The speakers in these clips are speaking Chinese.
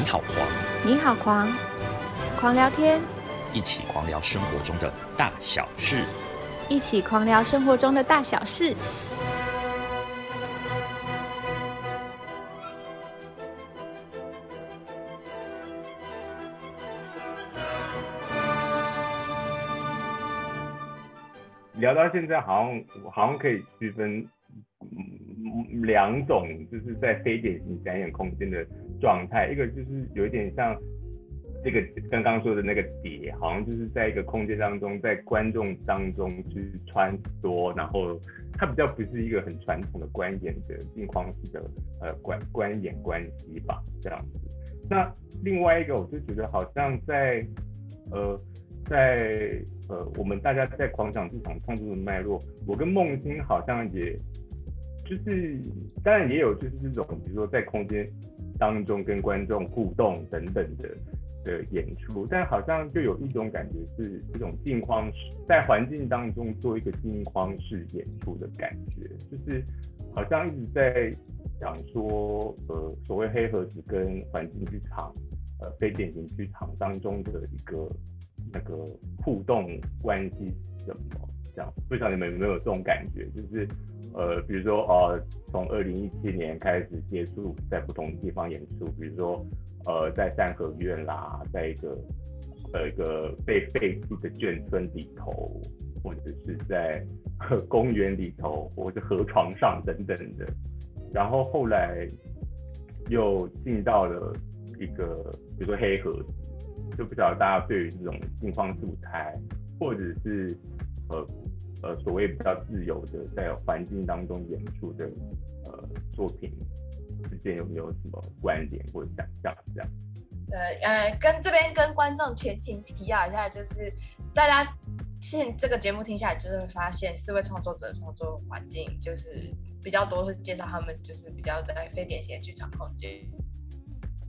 你好狂，你好狂，狂聊天，一起狂聊生活中的大小事。一起狂聊生活中的大小事。聊到现在，好像好像可以区分嗯两种，就是在非典型展演空间的状态。一个就是有一点像这个刚刚说的那个碟，好像就是在一个空间当中，在观众当中去穿梭，然后它比较不是一个很传统的观演的镜框式的呃观观演关系吧，这样子。那另外一个，我就觉得好像在呃在呃我们大家在狂想剧场创作的脉络，我跟梦欣好像也就是当然也有就是这种，比如说在空间当中跟观众互动等等的的演出，但好像就有一种感觉是这种镜框式在环境当中做一个镜框式演出的感觉，就是好像一直在讲说呃所谓黑盒子跟环境剧场呃非典型剧场当中的一个那个互动关系是什么？不晓得你们有没有这种感觉，就是呃，比如说呃，从二零一七年开始接触在不同地方演出，比如说呃，在三合院啦，在一个呃一个被废弃的眷村里头，或者是在公园里头，或者河床上等等的，然后后来又进到了一个比如说黑盒，就不晓得大家对于这种镜框素材，或者是呃呃所谓比较自由的在环境当中演出的呃作品之间有没有什么关联或者想象这样？对，呃，跟这边跟观众前情提要一下，就是大家现这个节目听下来，就是会发现四位创作者的创作环境就是比较多是介绍他们就是比较在非典型的剧场空间，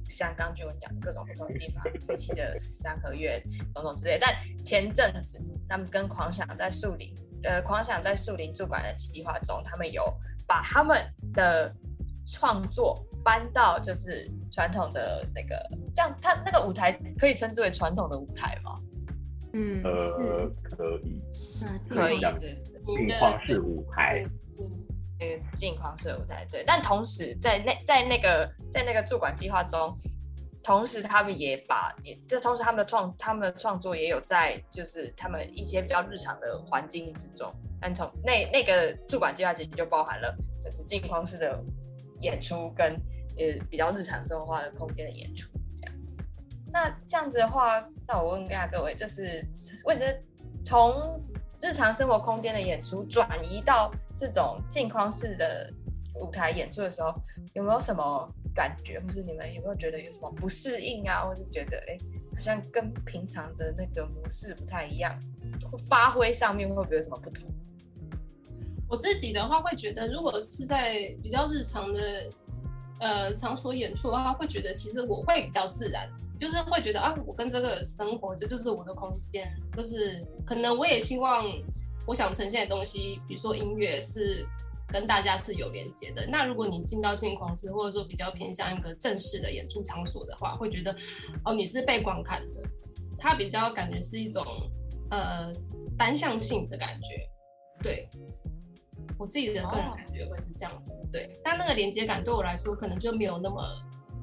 像刚俊文讲各种不同的地方，废弃的三合院种种之类。但前阵子他们跟狂想在树林，呃，狂想在树林驻馆的计划中，他们有把他们的创作搬到就是传统的那个，这样他那个舞台可以称之为传统的舞台吗？嗯，呃，可以，可以镜框式舞台，嗯，呃，镜框式舞台对，但同时在那在那个在那个驻馆计划中，同时他们也把也这同时他们的创他们的创作也有在就是他们一些比较日常的环境之中，但从那那个驻馆计划其实就包含了就是镜框式的演出跟呃比较日常生活化的空间的演出这样。那这样子的话，那我问一下各位，就是问的从日常生活空间的演出转移到这种镜框式的舞台演出的时候，有没有什么感觉，或是你们有没有觉得有什么不适应啊，或是觉得哎、好像跟平常的那个模式不太一样，发挥上面会不会有什么不同？我自己的话会觉得，如果是在比较日常的呃场所演出的话，会觉得其实我会比较自然，就是会觉得啊，我跟这个生活，这就是我的空间，就是可能我也希望我想呈现的东西，比如说音乐是跟大家是有连接的。那如果你进到镜框室，或者说比较偏向一个正式的演出场所的话，会觉得哦，你是被观看的，它比较感觉是一种呃单向性的感觉，对。我自己的个人哦感觉会是这样子，对，但那个连接感对我来说可能就没有那么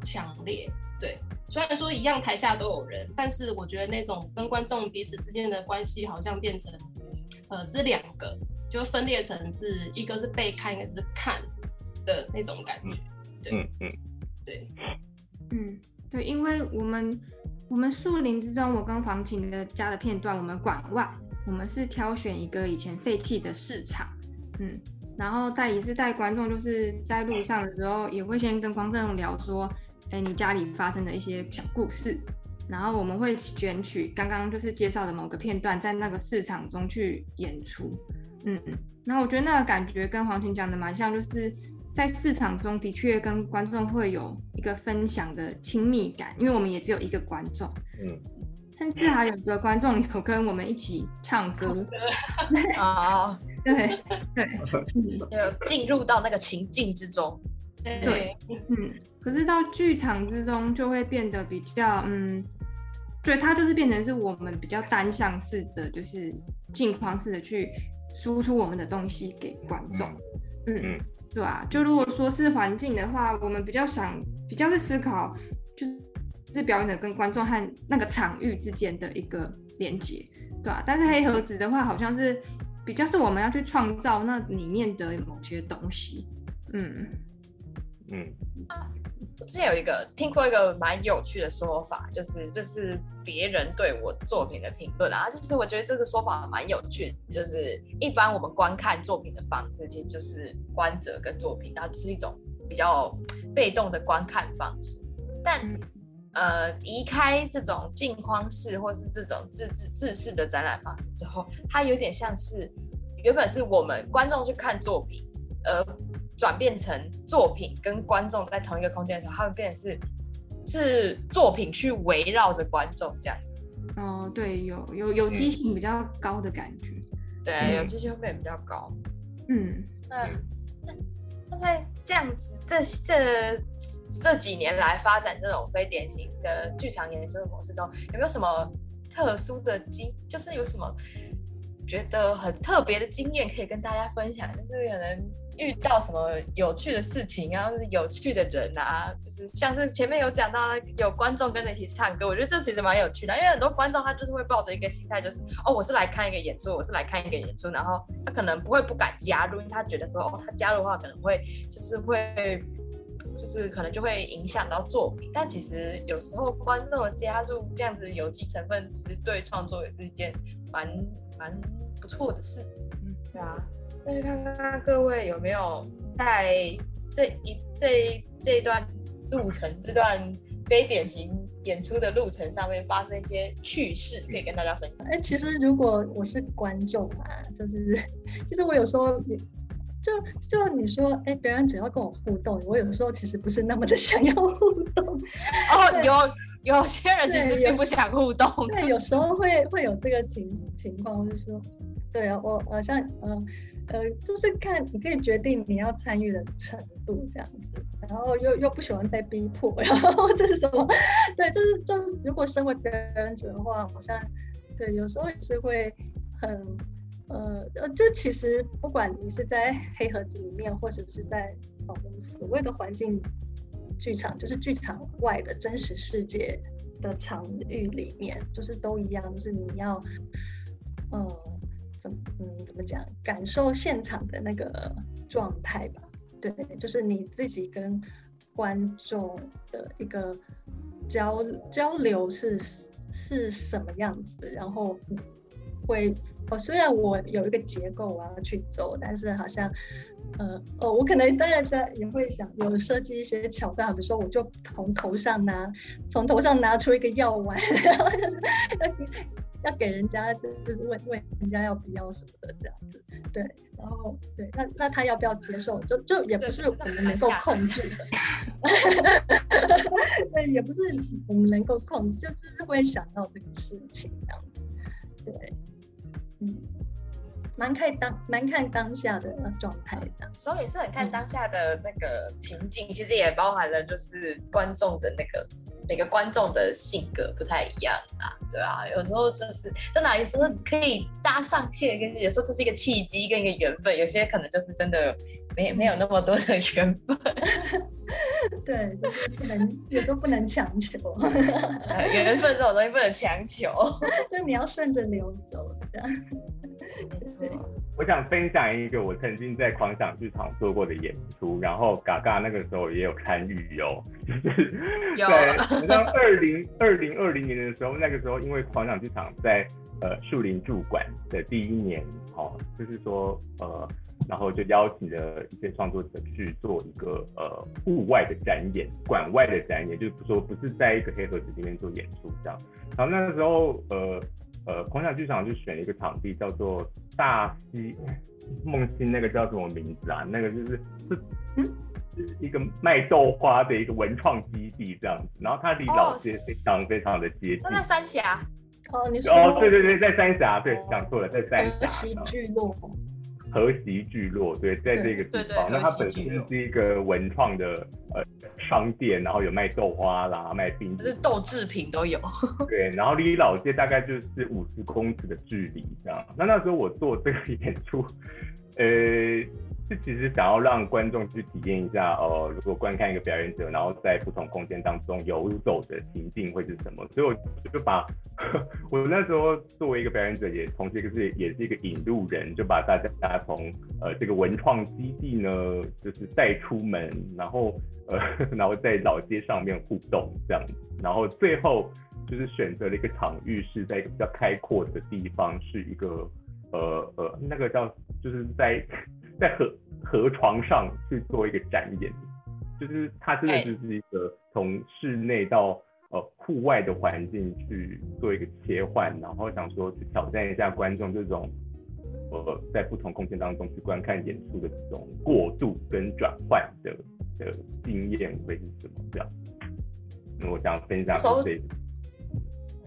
强烈，对。虽然说一样台下都有人，但是我觉得那种跟观众彼此之间的关系好像变成，呃，是两个，就分裂成是一个是被看，一个是看的那种感觉，嗯嗯，对。嗯，对，因为我们我们树林之中，我跟黄琴的家的片段，我们馆外，我们是挑选一个以前废弃的市场，嗯，然后带也是带观众，就是在路上的时候，也会先跟观众聊说，哎，你家里发生的一些小故事，然后我们会选取刚刚就是介绍的某个片段，在那个市场中去演出，嗯，然后我觉得那个感觉跟黄婷讲的蛮像，就是在市场中的确跟观众会有一个分享的亲密感，因为我们也只有一个观众，嗯，甚至还有一个观众有跟我们一起唱歌，哦，对对，嗯有进入到那个情境之中。对，嗯，可是到剧场之中就会变得比较，嗯，对，它就是变成是我们比较单向式的，就是镜框式的去输出我们的东西给观众，嗯嗯，对啊，就如果说是环境的话，我们比较想比较是思考，就是是表演者跟观众和那个场域之间的一个连接，对吧？但是黑盒子的话，好像是比较是我们要去创造那里面的某些东西，嗯。嗯，我之前有一个听过一个蛮有趣的说法，就是这是别人对我作品的评论啊，就是我觉得这个说法蛮有趣，就是一般我们观看作品的方式，其实就是观者跟作品，它是一种比较被动的观看方式。但呃，离开这种镜框式或是这种自自自式的展览方式之后，它有点像是原本是我们观众去看作品，而转变成作品跟观众在同一个空间的时候，他们变成是是作品去围绕着观众这样子。哦，对，有有有机性比较高的感觉。对，有机性会变比较高。嗯，那那在这样子这这这几年来发展这种非典型的剧场研究的模式中，有没有什么特殊的经，就是有什么觉得很特别的经验可以跟大家分享？就是可能。遇到什么有趣的事情啊，有趣的人啊，就是像是前面有讲到有观众跟着一起唱歌，我觉得这其实蛮有趣的，因为很多观众他就是会抱着一个心态，就是哦，我是来看一个演出，我是来看一个演出，然后他可能不会不敢加入，因为他觉得说哦，他加入的话可能会就是会就是可能就会影响到作品，但其实有时候观众的加入这样子有机成分，其实对创作也是一件蛮蛮不错的事，嗯，对啊。那就看看各位有没有在这一这这一段路程，这段非典型演出的路程上面发生一些趣事，可以跟大家分享。哎，其实如果我是观众嘛，就是其实我有时候就就你说，哎，别人只要跟我互动，我有时候其实不是那么的想要互动。哦，有有些人其实并不想互动。对，有时候会会有这个情情况，就是说，对啊，我好像嗯。呃，呃就是看你可以决定你要参与的程度这样子，然后又又不喜欢被逼迫，然后这是什么？对，就是就如果身为表演者的话，好像对有时候也是会很呃呃，就其实不管你是在黑盒子里面，或者是在我们所谓的环境剧场，就是剧场外的真实世界的场域里面，就是都一样，就是你要呃。嗯，怎么讲？感受现场的那个状态吧。对，就是你自己跟观众的一个交交流是是什么样子，然后会哦，虽然我有一个结构我要去走，但是好像呃哦，我可能当然在也会想有设计一些桥段，比如说我就从头上拿从头上拿出一个药丸，然后就是。要给人家，就是问问人家要不要什么的这样子，对，然后对，那那他要不要接受，就就也不是我们能够控制的，对，也不是我们能够控制，就是会想到这个事情这样子，对，嗯，蛮看当蛮看当下的状态这样，所以也是很看当下的那个情境，其实也包含了就是观众的那个。每个观众的性格不太一样啊，对啊，有时候就是真的，有时候可以搭上线，跟有时候就是一个契机跟一个缘分，有些可能就是真的没没有那么多的缘分。对，就是不能，有时候不能强求。缘分这种东西不能强求，就是你要顺着流走这样。没错。我想分享一个我曾经在狂想剧场做过的演出，然后嘎嘎那个时候也有参与哦，就是在像二零二零二零年的时候，那个时候因为狂想剧场在呃树林驻馆的第一年，哦，就是说呃，然后就邀请了一些创作者去做一个呃户外的展演，馆外的展演，就是说不是在一个黑盒子里面做演出这样，然后那个时候呃。呃，狂想剧场就选了一个场地，叫做大溪梦溪，那个叫什么名字啊？那个就是是嗯，一个卖豆花的一个文创基地这样子。然后它离老街非常非常的接近。在三峡。哦，你说哦，对对对，在三峡，对，讲错了，在三峡。喜聚落。河西聚落，对，在这个地方，那它本身是一个文创的呃商店，然后有卖豆花啦，卖冰，就是豆制品都有。对，然后离老街大概就是五十公尺的距离这样。那那时候我做这个演出，呃。是其实想要让观众去体验一下，呃，如果观看一个表演者，然后在不同空间当中游走的情境会是什么？所以我就把 我那时候作为一个表演者，也同时是也是一个引路人，就把大家从呃这个文创基地呢，就是带出门，然后呃 然后在老街上面互动这样子，然后最后就是选择了一个场域是在一个比较开阔的地方，是一个呃呃那个叫就是在。在河河床上去做一个展演，就是它真的就是一个从室内到呃户外的环境去做一个切换，然后想说去挑战一下观众这种呃在不同空间当中去观看演出的这种过渡跟转换的的经验会是什么这样？那我想分享这。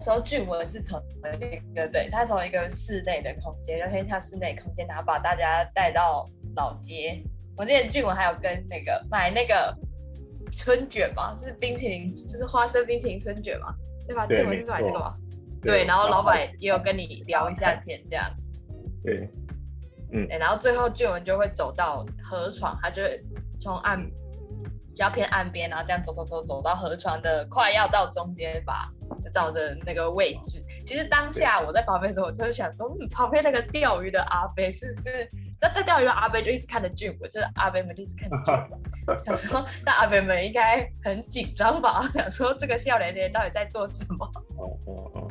时候俊文是从一个对他从一个室内的空间，就偏向室内空间，然后把大家带到老街。我记得俊文还有跟那个买那个春卷嘛，就是冰淇淋，就是花生冰淇淋春卷嘛，对吧？俊文是买这个吗？对，然后老板也有跟你聊一下天这样。对，嗯，然后最后俊文就会走到河床，他就会从岸比较偏岸边，然后这样走走走走到河床的快要到中间吧。就到的那个位置，其实当下我在旁边的时候，我就是想说，嗯，旁边那个钓鱼的阿飞是不是？那在钓鱼的阿贝就一直看着俊我就是阿贝们一直看着俊 想说那阿贝们应该很紧张吧？想说这个笑脸脸到底在做什么？哦哦哦，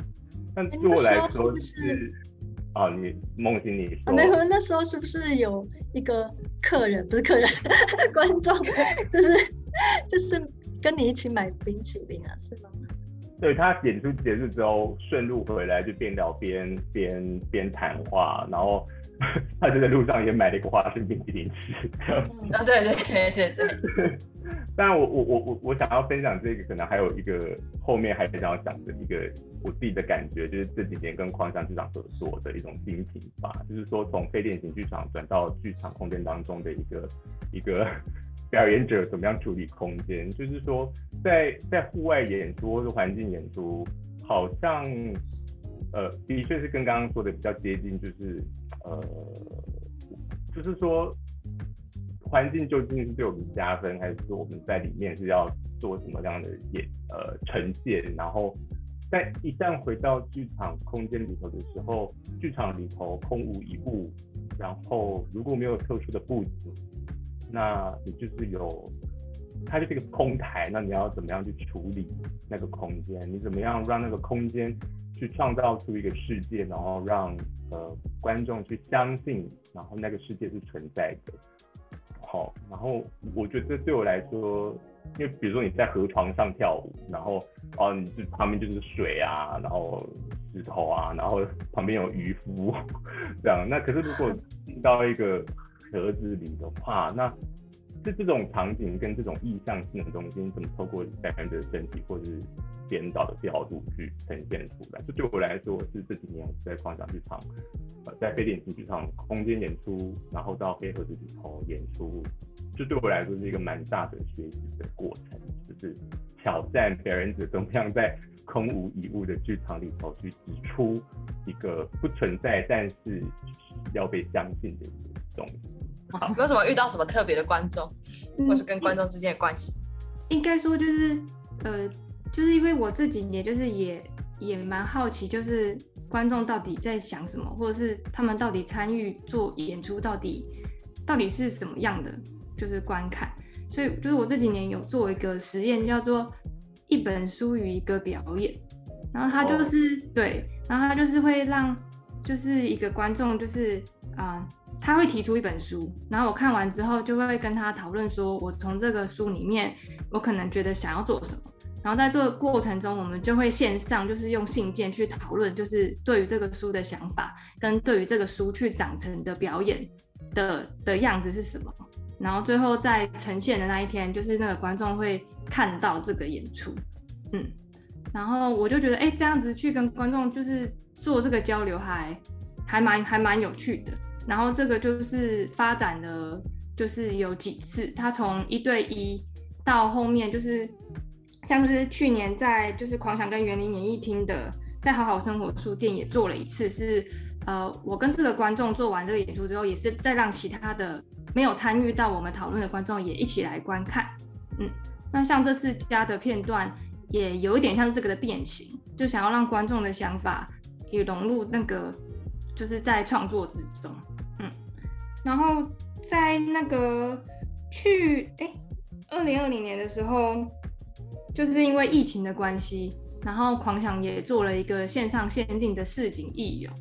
但对我来说是，哦，你梦醒你说，没有，那时候是不是有一个客人，不是客人，观众，就是就是跟你一起买冰淇淋啊，是吗？对他演出结束之后，顺路回来就边聊边边边谈话，然后 他就在路上也买了一个花生冰淇淋吃。啊，对对对对对。但我我我我我想要分享这个，可能还有一个后面还想要讲的一个我自己的感觉，就是这几年跟框象剧场合作的一种心情吧，就是说从非典型剧场转到剧场空间当中的一个一个。表演者怎么样处理空间？就是说，在在户外演出或者环境演出，好像呃，的确是跟刚刚说的比较接近，就是呃，就是说，环境究竟是对我们加分，还是说我们在里面是要做什么样的演呃呈现？然后，在一旦回到剧场空间里头的时候，剧场里头空无一物，然后如果没有特殊的布置。那你就是有，它就是一个空台，那你要怎么样去处理那个空间？你怎么样让那个空间去创造出一个世界，然后让呃观众去相信，然后那个世界是存在的。好，然后我觉得对我来说，因为比如说你在河床上跳舞，然后哦，你就旁边就是水啊，然后石头啊，然后旁边有渔夫这样。那可是如果进到一个盒子里的话，那是这种场景跟这种意象性的东西，你怎么透过表演者的身体或是编导的调度去呈现出来？这对我来说是这几年我在框架剧场，呃，在非典型剧场空间演出，然后到黑盒子里头演出，这对我来说是一个蛮大的学习的过程，就是挑战表演者怎么样在空无一物的剧场里头去指出一个不存在但是要被相信的一个东西。好，有什么遇到什么特别的观众，或是跟观众之间的关系？应该说就是，呃，就是因为我这几年就是也也蛮好奇，就是观众到底在想什么，或者是他们到底参与做演出到底到底是什么样的，就是观看。所以就是我这几年有做一个实验，叫做一本书与一个表演，然后他就是对，然后他就是会让就是一个观众就是啊。他会提出一本书，然后我看完之后就会跟他讨论，说我从这个书里面，我可能觉得想要做什么。然后在做的过程中，我们就会线上就是用信件去讨论，就是对于这个书的想法，跟对于这个书去长成的表演的的样子是什么。然后最后在呈现的那一天，就是那个观众会看到这个演出，嗯，然后我就觉得，哎，这样子去跟观众就是做这个交流，还还蛮还蛮有趣的。然后这个就是发展的，就是有几次，他从一对一到后面就是像是去年在就是狂想跟园林演艺厅的，在好好生活书店也做了一次，是呃我跟这个观众做完这个演出之后，也是再让其他的没有参与到我们讨论的观众也一起来观看，嗯，那像这次加的片段也有一点像这个的变形，就想要让观众的想法也融入那个就是在创作之中，然后在那个去哎二零二零年的时候，就是因为疫情的关系，然后狂想也做了一个线上限定的市井义勇，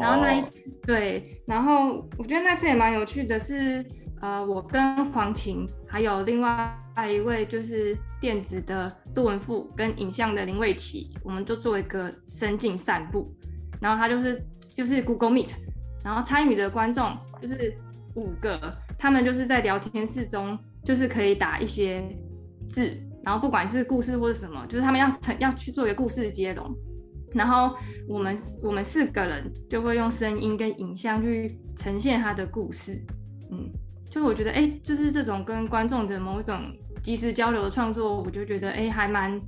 然后那一哦次对，然后我觉得那次也蛮有趣的是，呃，我跟黄晴还有另外一位就是电子的杜文富跟影像的林卫琪，我们就做一个深境散步，然后他就是就是 Google Meet，然后参与的观众就是五个，他们就是在聊天室中就是可以打一些字，然后不管是故事或是什么，就是他们要成要去做一个故事接龙。然后我们我们四个人就会用声音跟影像去呈现他的故事，嗯，就我觉得哎，就是这种跟观众的某一种即时交流的创作，我就觉得哎，还蛮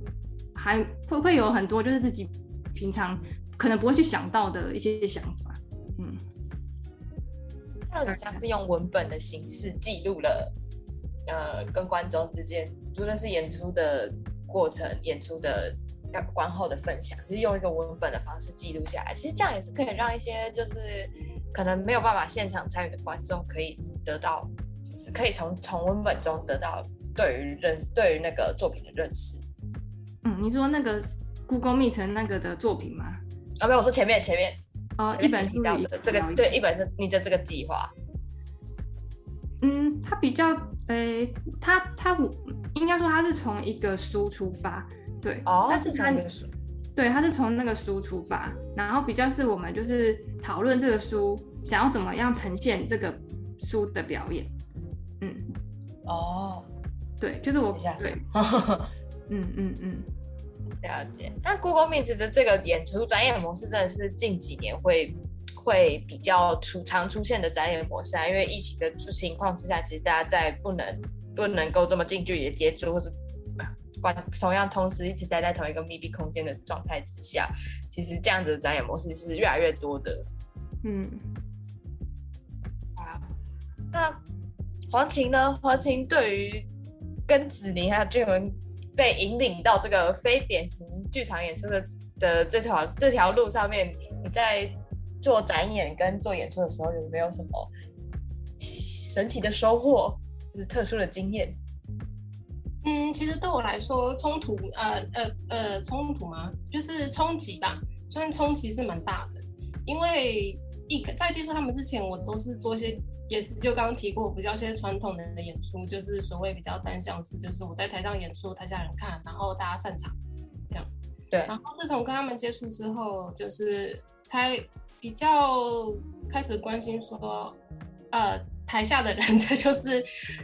还会会有很多就是自己平常可能不会去想到的一些想法，像是用文本的形式记录了，呃，跟观众之间，无论是演出的过程、演出的观观后的分享，就是用一个文本的方式记录下来。其实这样也是可以让一些就是可能没有办法现场参与的观众，可以得到，就是可以从从文本中得到对于认对于那个作品的认识。嗯，你说那个 Google Meet 那个的作品吗？啊，没有，我说前面前面哦，一本书的这个对一本是你的这个计划，嗯，他比较，诶、他他我应该说他是从一个书出发，对，哦，但是他从那个书。对，他是从那个书出发，然后比较是我们就是讨论这个书想要怎么样呈现这个书的表演，嗯，哦，对，就是我等一下对，嗯 嗯嗯，了解。那 Google Meet 的这个演出展演模式真的是近几年会会比较出常出现的展演模式啊，因为疫情的情况之下，其实大家在不能不能够这么近距离的接触，或是关同样同时一起待在同一个密闭空间的状态之下，其实这样子的展演模式是越来越多的。嗯，啊，那黄晴呢？黄晴对于跟子宁还有俊文被引领到这个非典型剧场演出的的这条这条路上面，你在做展演跟做演出的时候，有没有什么神奇的收获，就是特殊的经验？嗯，其实对我来说，冲突，呃呃呃，冲突吗，就是冲击吧。虽然冲击是蛮大的，因为一在接触他们之前，我都是做一些，也是就刚刚提过，比较些传统的演出，就是所谓比较单向式，就是我在台上演出，台下人看，然后大家散场这样。对然后自从跟他们接触之后，就是才比较开始关心说，呃，台下的人，这就是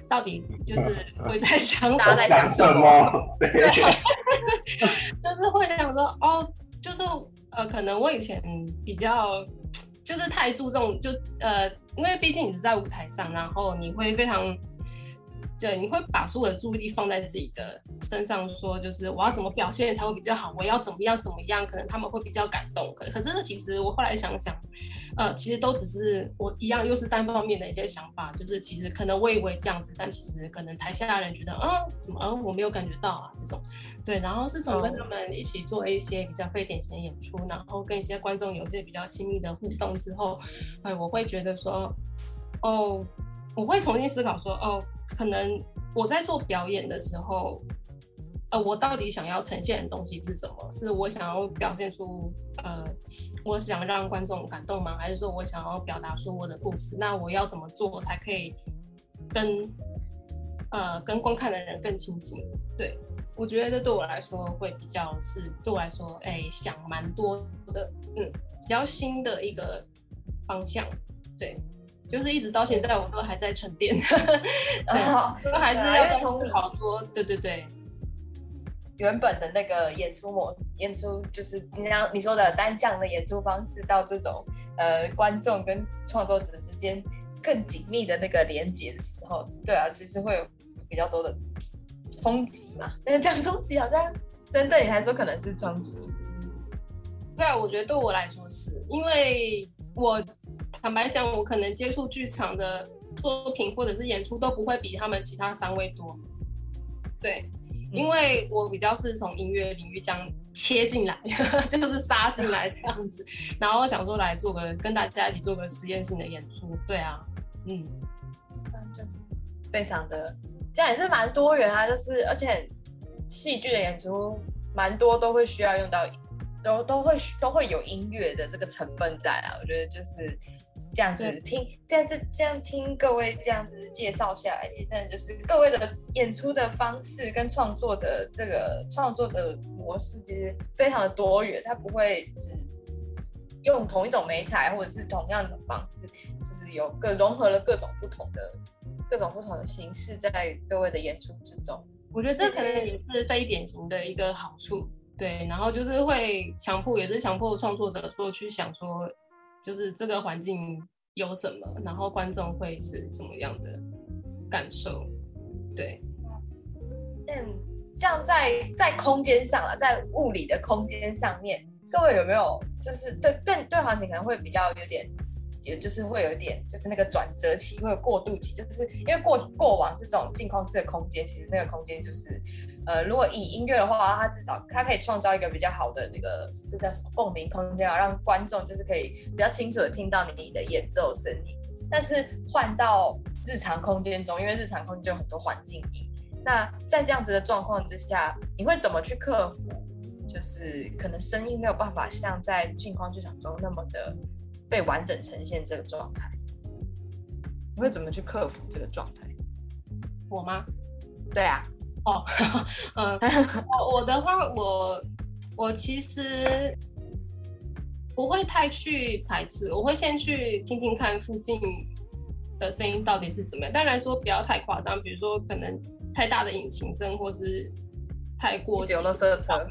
到底就是 会在想大家在想什？么？对，就是会想说，哦，就是呃，可能我以前比较就是太注重就呃，因为毕竟你是在舞台上，然后你会非常。对，你会把所有的注意力放在自己的身上，说就是我要怎么表现才会比较好，我要怎么样怎么样，可能他们会比较感动。可可真的，其实我后来想想，呃，其实都只是我一样，又是单方面的一些想法，就是其实可能我以为这样子，但其实可能台下的人觉得，啊，怎么，啊，我没有感觉到啊，这种。对，然后自从跟他们一起做一些比较非典型的演出，然后跟一些观众有一些比较亲密的互动之后，哎，我会觉得说，哦，我会重新思考说，哦，可能我在做表演的时候，呃，我到底想要呈现的东西是什么？是我想要表现出，呃，我想让观众感动吗？还是说我想要表达出我的故事？那我要怎么做才可以跟呃跟观看的人更亲近？对我觉得这对我来说会比较是对我来说，哎，想蛮多的，嗯，比较新的一个方向，对。就是一直到现在，我都还在沉淀，都还是要从思考说，对对对，原本的那个演出模演出，就是你像你说的单向的演出方式，到这种呃观众跟创作者之间更紧密的那个连接的时候，对啊，其实会有比较多的冲击嘛。但 是讲冲击好像，但对你来说可能是冲击。对啊，我觉得对我来说是因为我坦白讲，我可能接触剧场的作品或者是演出都不会比他们其他三位多。对，因为我比较是从音乐领域这样切进来，就是杀进来这样子，然后想说来做个跟大家一起做个实验性的演出。对啊，嗯，就是非常的，这样也是蛮多元啊，就是而且戏剧的演出蛮多都会需要用到。都都会都会有音乐的这个成分在啊，我觉得就是这样子听，这样子这样听各位这样子介绍下来，其实真的就是各位的演出的方式跟创作的这个创作的模式，其实非常的多元，它不会只用同一种美材或者是同样的方式，就是有个融合了各种不同的各种不同的形式在各位的演出之中。我觉得这可能也是非典型的一个好处。对，然后就是会强迫，也是强迫创作者说去想说，就是这个环境有什么，然后观众会是什么样的感受。对，嗯，这样在在空间上了，在物理的空间上面，各位有没有就是对对对环境可能会比较有点。也就是会有一点，就是那个转折期，会有过渡期，就是因为过过往这种镜框式的空间，其实那个空间就是，呃，如果以音乐的话，它至少它可以创造一个比较好的那个这叫什么共鸣空间啊，让观众就是可以比较清楚的听到你的演奏声音。但是换到日常空间中，因为日常空间就有很多环境音，那在这样子的状况之下，你会怎么去克服？就是可能声音没有办法像在镜框剧场中那么的。被完整呈现这个状态，你会怎么去克服这个状态？我吗？对啊。哦，嗯，我我的话，我我其实不会太去排斥，我会先去听听看附近的声音到底是怎么样。当然说不要太夸张，比如说可能太大的引擎声，或是太过久了色车。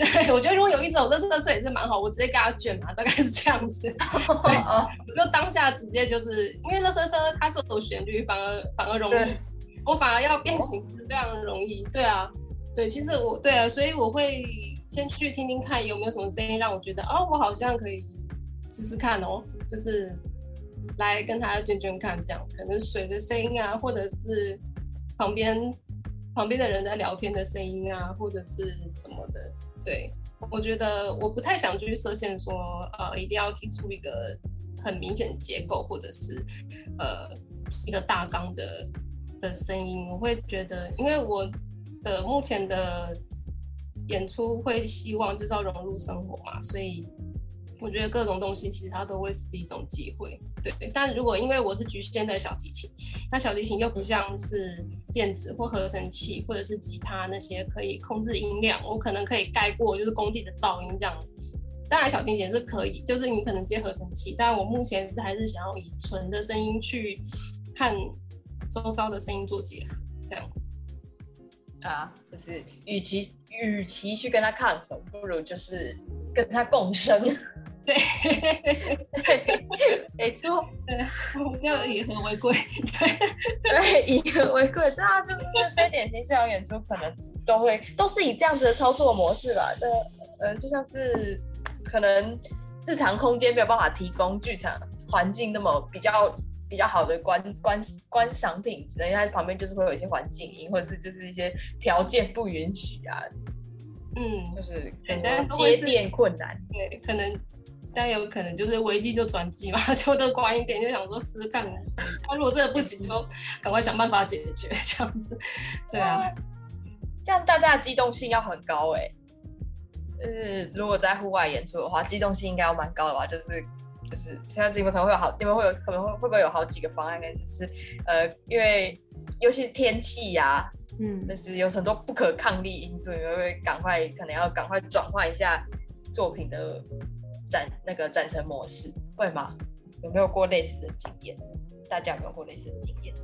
对，我觉得如果有一种乐色车也是蛮好，我直接给他卷嘛，大概是这样子。对，就当下直接就是因为乐色车它是有旋律，反而反而容易，我反而要变形是非常容易。对啊，对，其实我对啊，所以我会先去听听看有没有什么声音让我觉得哦，我好像可以试试看哦，就是来跟他卷卷看，这样可能水的声音啊，或者是旁边旁边的人在聊天的声音啊，或者是什么的。对，我觉得我不太想去设限，说呃一定要提出一个很明显的结构，或者是呃一个大纲的的声音。我会觉得，因为我的目前的演出会希望就是要融入生活嘛，所以。我觉得各种东西其实它都会是一种机会，对。但如果因为我是局限在小提琴，那小提琴又不像是电子或合成器或者是吉他那些可以控制音量，我可能可以盖过就是工地的噪音这样。当然小提琴是可以，就是你可能接合成器，但我目前是还是想要以纯的声音去和周遭的声音做结合，这样子。啊，就是与其与其去跟他抗衡，不如就是跟他共生。对，没错，对，要以和为贵，对，对，以和为贵，对啊，就是非典型这场演出可能都会都是以这样子的操作模式吧，对，嗯，就像是可能日常空间没有办法提供剧场环境那么比较比较好的观观观赏品质，因为它旁边就是会有一些环境音，或者是就是一些条件不允许啊，嗯，就是可能接电困难，对，可能。但有可能就是危机就转机嘛，就乐观一点，就想说试试看。他如果真的不行，就赶快想办法解决 这样子。对啊，这样大家的机动性要很高哎。呃，如果在户外演出的话，机动性应该要蛮高的吧？就是就是现在你们可能会有好，你们会有可能会会不会有好几个方案？该就是呃，因为尤其是天气呀，嗯，就是有很多不可抗力因素，你们会赶快可能要赶快转换一下作品的。展那个展成模式会吗？有没有过类似的经验？大家有没有过类似的经验？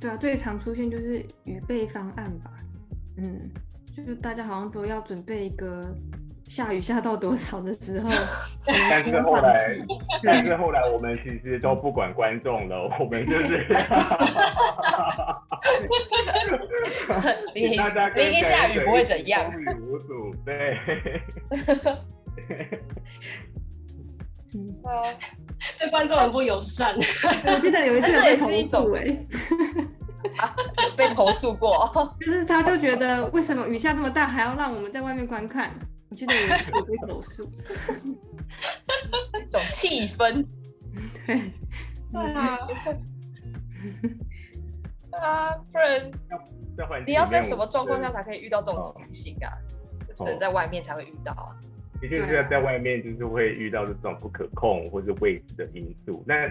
对啊，最常出现就是预备方案吧。嗯，就是大家好像都要准备一个下雨下到多少的时候，但是后来，但是后来我们其实都不管观众了，我们就是 淋请大家跟淋一下雨不会怎样风雨无阻，对。对观众很不友善。我记得有一次被投诉哎、被投诉过，就是他就觉得为什么雨下这么大还要让我们在外面观看？我记得有一次有被投诉，一种气氛。对，对啊，啊，不然你要在什么状况下才可以遇到这种情形啊？只能在外面才会遇到啊。得的确是在外面就是会遇到这种不可控或是未知的因素。那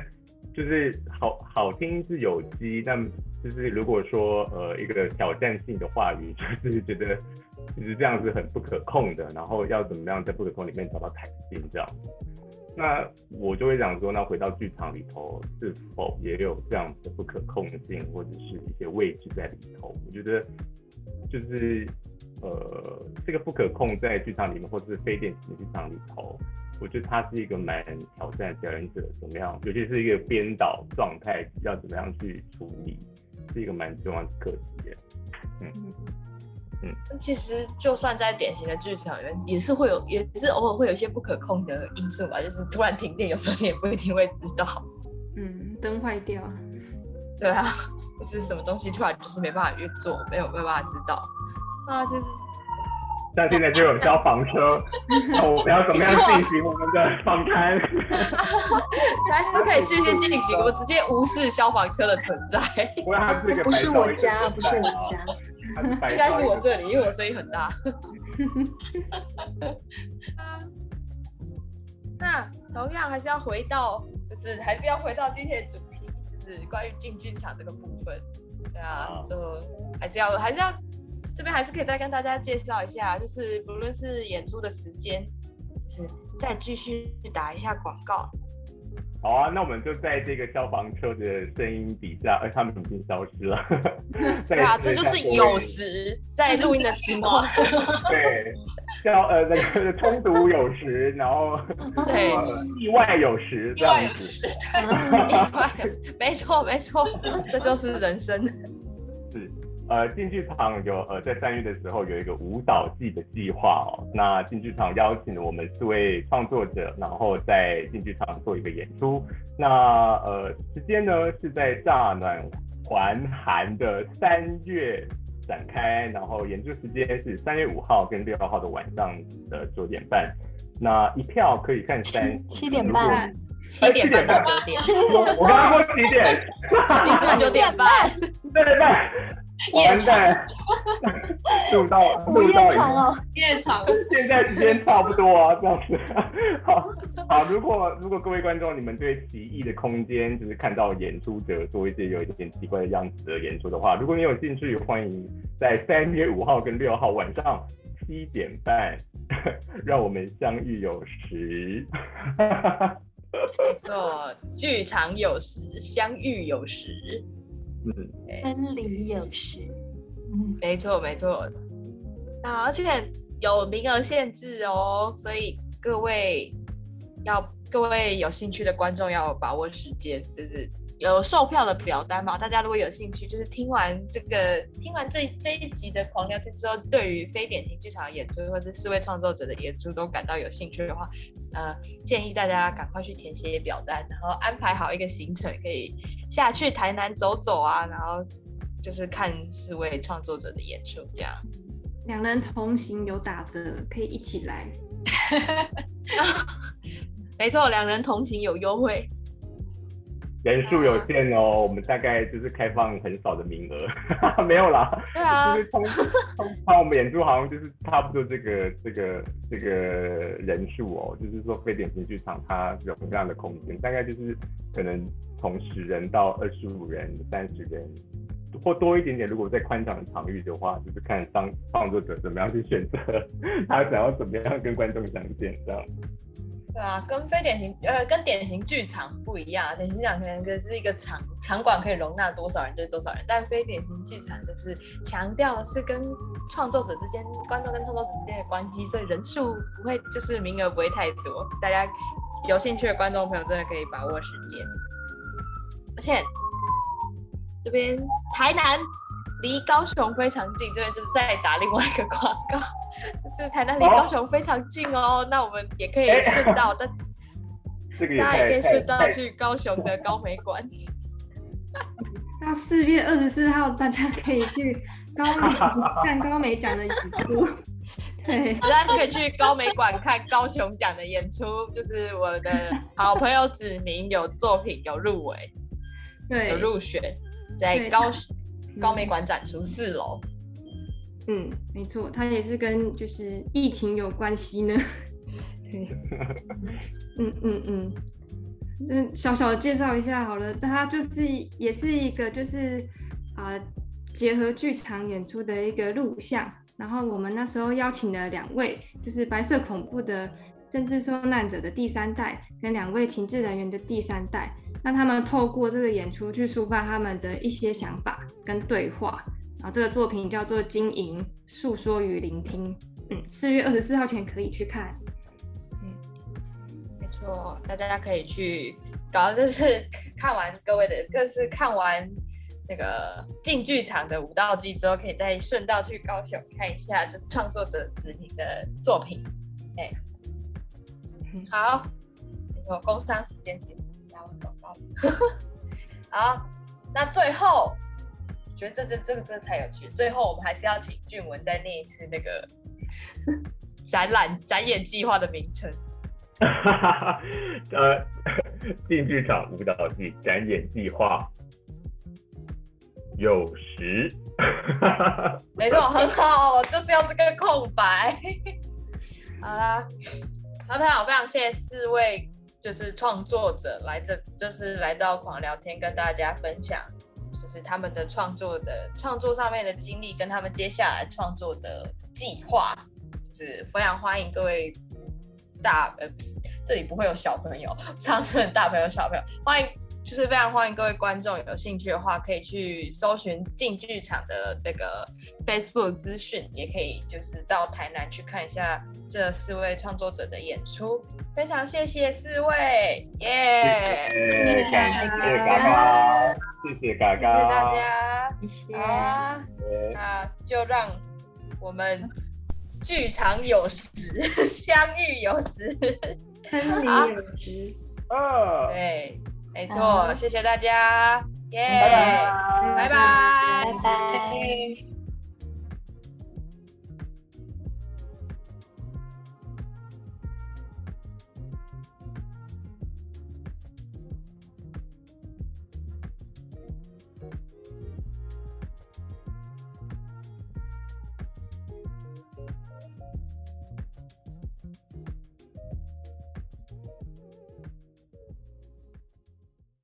就是好好听是有机，但就是如果说呃一个挑战性的话语，就是觉得就是这样是很不可控的，然后要怎么样在不可控里面找到弹性这样。那我就会想说，那回到剧场里头，是否也有这样的不可控性，或者是一些位置在里头？我觉得就是呃，这个不可控在剧场里面，或者是非典型剧场里头，我觉得它是一个蛮挑战表演者怎么样，尤其是一个编导状态要怎么样去处理，是一个蛮重要的课题嗯嗯。其实就算在典型的剧场里面，也是会有，也是偶尔会有一些不可控的因素吧，就是突然停电，有时候你也不一定会知道。嗯，灯坏掉，对啊，就是什么东西突然就是没办法运作，没有没有办法知道啊，就是 像现在就有消防车，那我们要怎么样进行我们的访谈？还是可以继续进行，我直接无视消防车的存在。不是我家，不是我家。应该是我这里，因为我声音很大。那同样还是要回到，就是还是要回到今天的主题，就是关于进剧场这个部分。对啊，就还是要还是要这边还是可以再跟大家介绍一下，就是不论是演出的时间，就是再继续打一下广告。好啊，那我们就在这个消防车的声音底下，而他们已经消失了。对啊，再这就是有位时在录音的情况。对，消呃那个冲突有时，然后对呃意外有时这意外有时，对，意外，没错没错，这就是人生。是，呃，进剧场有呃在三月的时候有一个舞蹈季的计划哦。那进剧场邀请了我们四位创作者，然后在进剧场做一个演出。那呃时间呢是在乍暖还寒的三月展开，然后演出时间是三月五号跟六号的晚上的九点半。那一票可以看三七点半七点半到九点，我刚刚说几点？凌晨九点半。对对对，完蛋，录到 午录到夜场哦，夜场现在时间差不多啊，这样子。好，好，如果如果各位观众你们对奇异的空间，就是看到演出者做一些有一点奇怪的样子的演出的话，如果你有兴趣，欢迎在三月五号跟六号晚上七点半，让我们相遇有时。没错，剧场有时，相遇有时。嗯，分离有时。嗯，没错，没错。啊而且有名额限制哦，所以各位要各位有兴趣的观众要把握时间，就是有售票的表单嘛。大家如果有兴趣，就是听完这个听完这这一集的狂聊天之后，对于非典型剧场的演出或是四位创作者的演出都感到有兴趣的话，呃，建议大家赶快去填写表单，然后安排好一个行程，可以下去台南走走啊，然后就是看四位创作者的演出这样。两人同行有打折，可以一起来。没错，两人同行有优惠。人数有限哦，我们大概就是开放很少的名额，没有啦。对啊就，是通通常我们演出好像就是差不多这个这个这个人数哦，就是说非典型剧场它有这样的空间，大概就是可能从十人到二十五人、三十人，或多一点点。如果在宽敞的场域的话，就是看当创作者怎么样去选择 他想要怎么样跟观众相见这样。对啊，跟非典型呃跟典型剧场不一样，典型剧场可能就是一个场场馆可以容纳多少人就是多少人，但非典型剧场就是强调是跟创作者之间、观众跟创作者之间的关系，所以人数不会就是名额不会太多，大家有兴趣的观众朋友真的可以把握时间，而且这边台南离高雄非常近，这边就是再打另外一个广告。就是台南离高雄非常近哦，那我们也可以顺道，但大家也可以顺道去高雄的高美馆。到四月二十四号，大家可以去高美看高美奖的演出。对，大家可以去高美馆看高雄奖的演出，就是我的好朋友子明有作品有入围，对，有入选，在高高美馆展出四楼。嗯，没错，它也是跟就是疫情有关系呢。对，嗯嗯嗯，嗯，小小的介绍一下好了，它就是也是一个就是啊结合剧场演出的一个录像。然后我们那时候邀请了两位，就是白色恐怖的政治受难者的第三代，跟两位情治人员的第三代，让他们透过这个演出去抒发他们的一些想法跟对话。然后这个作品叫做《经营诉说与聆听》，嗯，四月二十四号前可以去看。嗯，没错，大家可以去搞，就是看完各位的，就是看完那个进剧场的舞蹈季之后，可以再顺道去高雄看一下，就是创作者子明的作品。哎，好，我工商时间结束，好，那最后。觉得这这这个真的太有趣，最后我们还是要请俊文再念一次那个 展览展演计划的名称。呃，进剧场舞蹈剧展演计划有时。没错，很好，就是要这个空白。好啦，好朋友，非常谢谢四位就是创作者来这，就是来到狂聊天跟大家分享。就是他们的创作的创作上面的经历，跟他们接下来创作的计划，是非常欢迎各位大呃，这里不会有小朋友，常是很大朋友小朋友，欢迎就是非常欢迎各位观众有兴趣的话，可以去搜寻进剧场的那个 Facebook 资讯，也可以就是到台南去看一下这四位创作者的演出。非常谢谢四位，耶！感谢嘎嘎，谢谢嘎嘎，谢谢大家，谢谢。那就让我们剧场有时相遇有时，分离有时。哦，对，没错，谢谢大家，耶！拜拜，拜拜，拜拜。